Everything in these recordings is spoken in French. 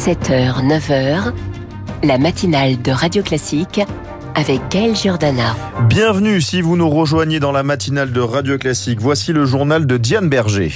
7h, 9h, la matinale de Radio Classique avec Gaël Giordana. Bienvenue si vous nous rejoignez dans la matinale de Radio Classique. Voici le journal de Diane Berger.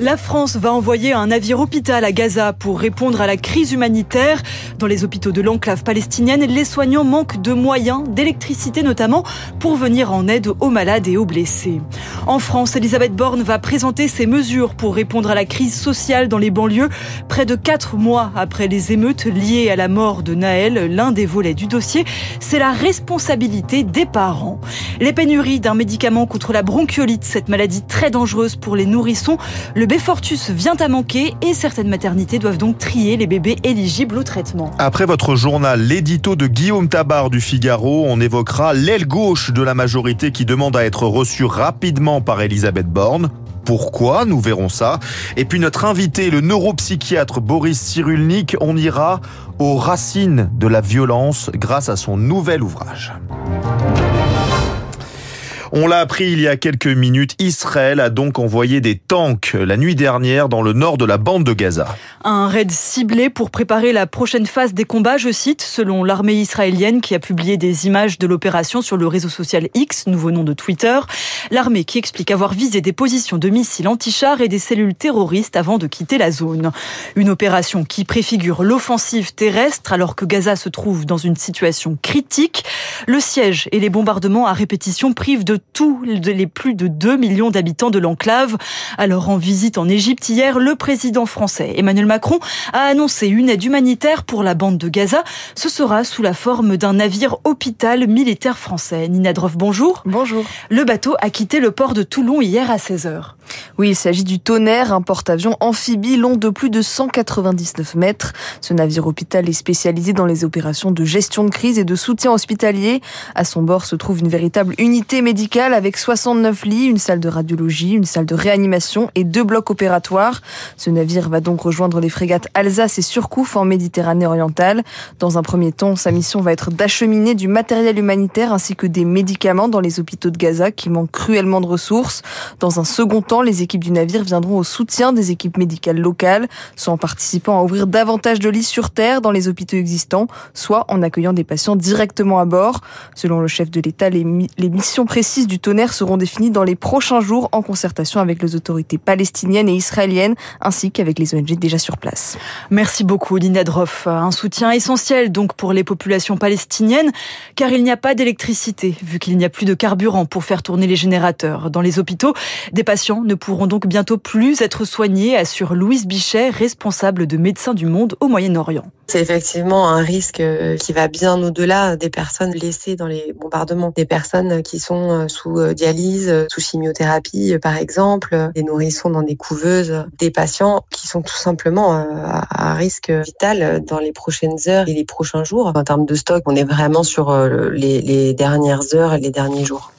La France va envoyer un navire hôpital à Gaza pour répondre à la crise humanitaire. Dans les hôpitaux de l'enclave palestinienne, les soignants manquent de moyens, d'électricité notamment, pour venir en aide aux malades et aux blessés. En France, Elisabeth Borne va présenter ses mesures pour répondre à la crise sociale dans les banlieues. Près de quatre mois après les émeutes liées à la mort de Naël, l'un des volets du dossier, c'est la responsabilité des parents. Les pénuries d'un médicament contre la bronchiolite, cette maladie très dangereuse pour les nourrissons, le Fortus vient à manquer et certaines maternités doivent donc trier les bébés éligibles au traitement. Après votre journal, l'édito de Guillaume Tabar du Figaro, on évoquera l'aile gauche de la majorité qui demande à être reçue rapidement par Elisabeth Borne. Pourquoi? Nous verrons ça. Et puis notre invité, le neuropsychiatre Boris Cyrulnik, on ira aux racines de la violence grâce à son nouvel ouvrage. On l'a appris il y a quelques minutes, Israël a donc envoyé des tanks la nuit dernière dans le nord de la bande de Gaza. Un raid ciblé pour préparer la prochaine phase des combats, je cite, selon l'armée israélienne qui a publié des images de l'opération sur le réseau social X, nouveau nom de Twitter. L'armée qui explique avoir visé des positions de missiles anti-chars et des cellules terroristes avant de quitter la zone. Une opération qui préfigure l'offensive terrestre alors que Gaza se trouve dans une situation critique. Le siège et les bombardements à répétition privent de tous les plus de 2 millions d'habitants de l'enclave. Alors en visite en Égypte hier, le président français Emmanuel Macron a annoncé une aide humanitaire pour la bande de Gaza. Ce sera sous la forme d'un navire hôpital militaire français. Nina Droff, bonjour. Bonjour. Le bateau a quitté le port de Toulon hier à 16h. Oui, il s'agit du Tonnerre, un porte-avions amphibie long de plus de 199 mètres. Ce navire hôpital est spécialisé dans les opérations de gestion de crise et de soutien hospitalier. À son bord se trouve une véritable unité médicale avec 69 lits, une salle de radiologie, une salle de réanimation et deux blocs opératoires. Ce navire va donc rejoindre les frégates Alsace et Surcouf en Méditerranée orientale. Dans un premier temps, sa mission va être d'acheminer du matériel humanitaire ainsi que des médicaments dans les hôpitaux de Gaza qui manquent cruellement de ressources. Dans un second temps, les équipes du navire viendront au soutien des équipes médicales locales, soit en participant à ouvrir davantage de lits sur terre dans les hôpitaux existants, soit en accueillant des patients directement à bord. Selon le chef de l'État, les, missions précises du tonnerre seront définies dans les prochains jours en concertation avec les autorités palestiniennes et israéliennes, ainsi qu'avec les ONG déjà sur place. Merci beaucoup, Lina Droff. Un soutien essentiel donc pour les populations palestiniennes, car il n'y a pas d'électricité, vu qu'il n'y a plus de carburant pour faire tourner les générateurs. Dans les hôpitaux, des patients ne pourront donc bientôt plus être soignés, assure Louise Bichet, responsable de Médecins du Monde au Moyen-Orient. C'est effectivement un risque euh, qui va bien au-delà des personnes blessées dans les bombardements, des personnes qui sont euh, sous euh, dialyse, sous chimiothérapie par exemple, des nourrissons dans des couveuses, des patients qui sont tout simplement à risque vital dans les prochaines heures et les prochains jours. En termes de stock, on est vraiment sur les, les dernières heures et les derniers jours.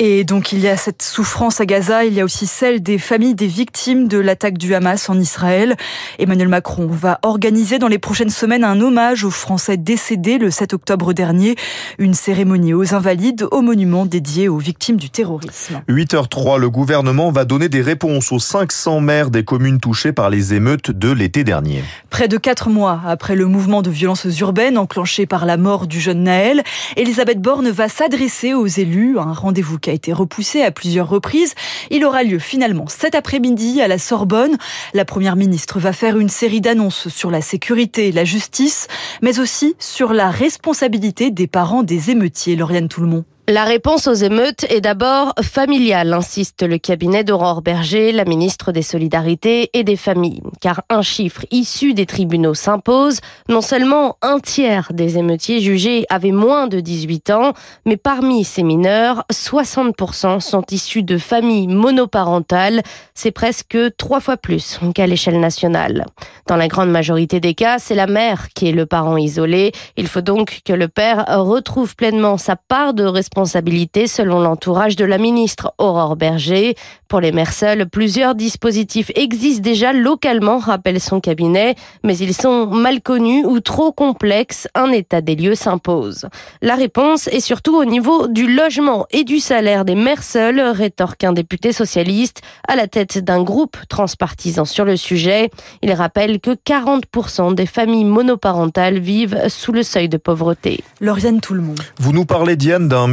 Et donc il y a cette souffrance à Gaza, il y a aussi celle des familles des victimes de l'attaque du Hamas en Israël. Emmanuel Macron va organiser dans les prochaines semaines un hommage aux Français décédés le 7 octobre dernier, une cérémonie aux invalides au monument dédié aux victimes du terrorisme. 8h03, le gouvernement va donner des réponses aux 500 maires des communes touchées par les émeutes de l'été dernier. Près de quatre mois après le mouvement de violences urbaines enclenché par la mort du jeune Naël, Elisabeth Borne va s'adresser aux élus, un rendez-vous a été repoussé à plusieurs reprises. Il aura lieu finalement cet après-midi à la Sorbonne. La première ministre va faire une série d'annonces sur la sécurité, la justice, mais aussi sur la responsabilité des parents des émeutiers, Lauriane Toulmont. La réponse aux émeutes est d'abord familiale, insiste le cabinet d'Aurore Berger, la ministre des Solidarités et des Familles. Car un chiffre issu des tribunaux s'impose. Non seulement un tiers des émeutiers jugés avaient moins de 18 ans, mais parmi ces mineurs, 60% sont issus de familles monoparentales. C'est presque trois fois plus qu'à l'échelle nationale. Dans la grande majorité des cas, c'est la mère qui est le parent isolé. Il faut donc que le père retrouve pleinement sa part de responsabilité responsabilité selon l'entourage de la ministre Aurore Berger. Pour les mères seules, plusieurs dispositifs existent déjà localement, rappelle son cabinet, mais ils sont mal connus ou trop complexes. Un état des lieux s'impose. La réponse est surtout au niveau du logement et du salaire des mères seules, rétorque un député socialiste à la tête d'un groupe transpartisan sur le sujet. Il rappelle que 40% des familles monoparentales vivent sous le seuil de pauvreté. Lauriane tout le monde. Vous nous parlez, Diane, d'un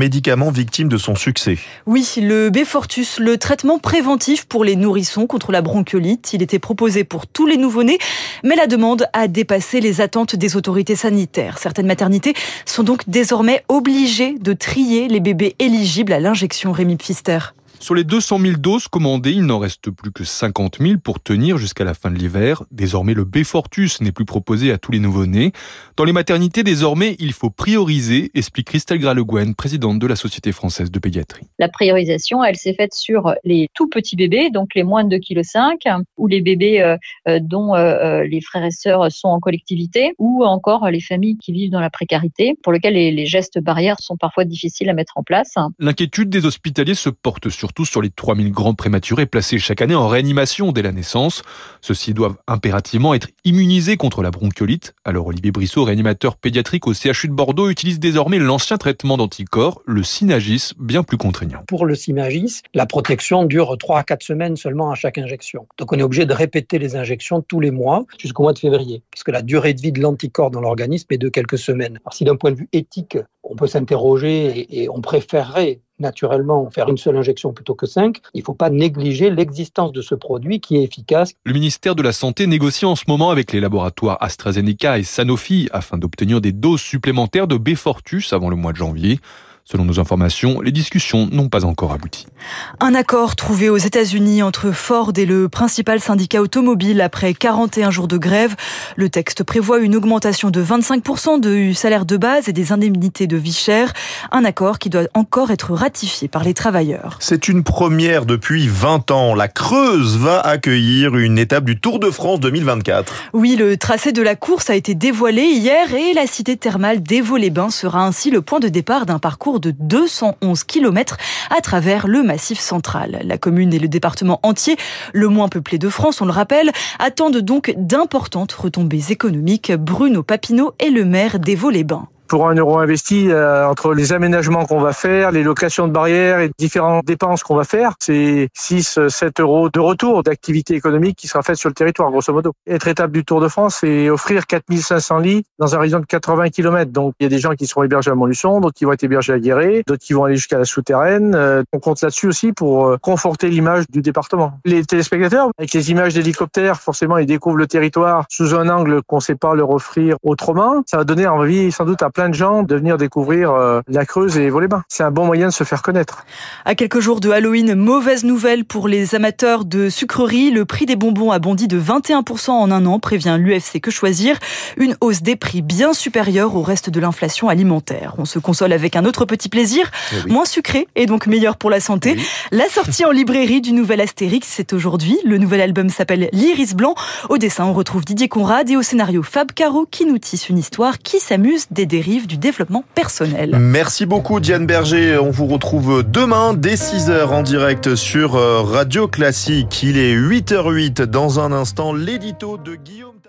victime de son succès. Oui, le Befortus, le traitement préventif pour les nourrissons contre la bronchiolite. Il était proposé pour tous les nouveau-nés, mais la demande a dépassé les attentes des autorités sanitaires. Certaines maternités sont donc désormais obligées de trier les bébés éligibles à l'injection Rémi Pfister. Sur les 200 000 doses commandées, il n'en reste plus que 50 000 pour tenir jusqu'à la fin de l'hiver. Désormais, le B-Fortus n'est plus proposé à tous les nouveau-nés. Dans les maternités, désormais, il faut prioriser, explique Christelle Graleguen, présidente de la Société française de pédiatrie. La priorisation, elle s'est faite sur les tout petits bébés, donc les moins de 2,5 kg, ou les bébés euh, euh, dont euh, les frères et sœurs sont en collectivité, ou encore les familles qui vivent dans la précarité, pour lesquelles les gestes barrières sont parfois difficiles à mettre en place. L'inquiétude des hospitaliers se porte sur surtout sur les 3000 grands prématurés placés chaque année en réanimation dès la naissance. Ceux-ci doivent impérativement être immunisés contre la bronchiolite. Alors Olivier Brissot, réanimateur pédiatrique au CHU de Bordeaux, utilise désormais l'ancien traitement d'anticorps, le Synagis, bien plus contraignant. Pour le Synagis, la protection dure 3 à 4 semaines seulement à chaque injection. Donc on est obligé de répéter les injections tous les mois jusqu'au mois de février, puisque la durée de vie de l'anticorps dans l'organisme est de quelques semaines. Alors si d'un point de vue éthique, on peut s'interroger et, on préférerait naturellement faire une seule injection plutôt que cinq, il ne faut pas négliger l'existence de ce produit qui est efficace. Le ministère de la Santé négocie en ce moment avec les laboratoires AstraZeneca et Sanofi afin d'obtenir des doses supplémentaires de Befortus avant le mois de janvier. Selon nos informations, les discussions n'ont pas encore abouti. Un accord trouvé aux États-Unis entre Ford et le principal syndicat automobile après 41 jours de grève. Le texte prévoit une augmentation de 25% du salaire de base et des indemnités de vie chère. Un accord qui doit encore être ratifié par les travailleurs. C'est une première depuis 20 ans. La Creuse va accueillir une étape du Tour de France 2024. Oui, le tracé de la course a été dévoilé hier et la cité thermale d'Évaux-les-Bains sera ainsi le point de départ d'un parcours de 211 km à travers le massif central. La commune et le département entier, le moins peuplé de France, on le rappelle, attendent donc d'importantes retombées économiques. Bruno Papineau est le maire d'Évaux-les-Bains pour un euro investi, euh, entre les aménagements qu'on va faire, les locations de barrières et différentes dépenses qu'on va faire, c'est 6, 7 euros de retour d'activité économique qui sera faite sur le territoire, grosso modo. Être étape du Tour de France, c'est offrir 4500 lits dans un horizon de 80 km. Donc, il y a des gens qui seront hébergés à Montluçon, d'autres qui vont être hébergés à Guéret, d'autres qui vont aller jusqu'à la souterraine. Euh, on compte là-dessus aussi pour euh, conforter l'image du département. Les téléspectateurs, avec les images d'hélicoptères, forcément, ils découvrent le territoire sous un angle qu'on ne sait pas leur offrir autrement. Ça va donner envie, sans doute, à plein plein de gens de venir découvrir euh, la Creuse et Vaux-les-Bains. C'est un bon moyen de se faire connaître. À quelques jours de Halloween, mauvaise nouvelle pour les amateurs de sucreries. Le prix des bonbons a bondi de 21% en un an, prévient l'UFC Que Choisir. Une hausse des prix bien supérieure au reste de l'inflation alimentaire. On se console avec un autre petit plaisir, eh moins sucré et donc meilleur pour la santé. La sortie en librairie du nouvel Astérix, c'est aujourd'hui. Le nouvel album s'appelle L'Iris Blanc. Au dessin, on retrouve Didier Conrad et au scénario Fab Caro qui nous tisse une histoire qui s'amuse des dérives du développement personnel. Merci beaucoup Diane Berger. On vous retrouve demain dès 6h en direct sur euh, Radio Classique. Il est 8h08 dans un instant l'édito de Guillaume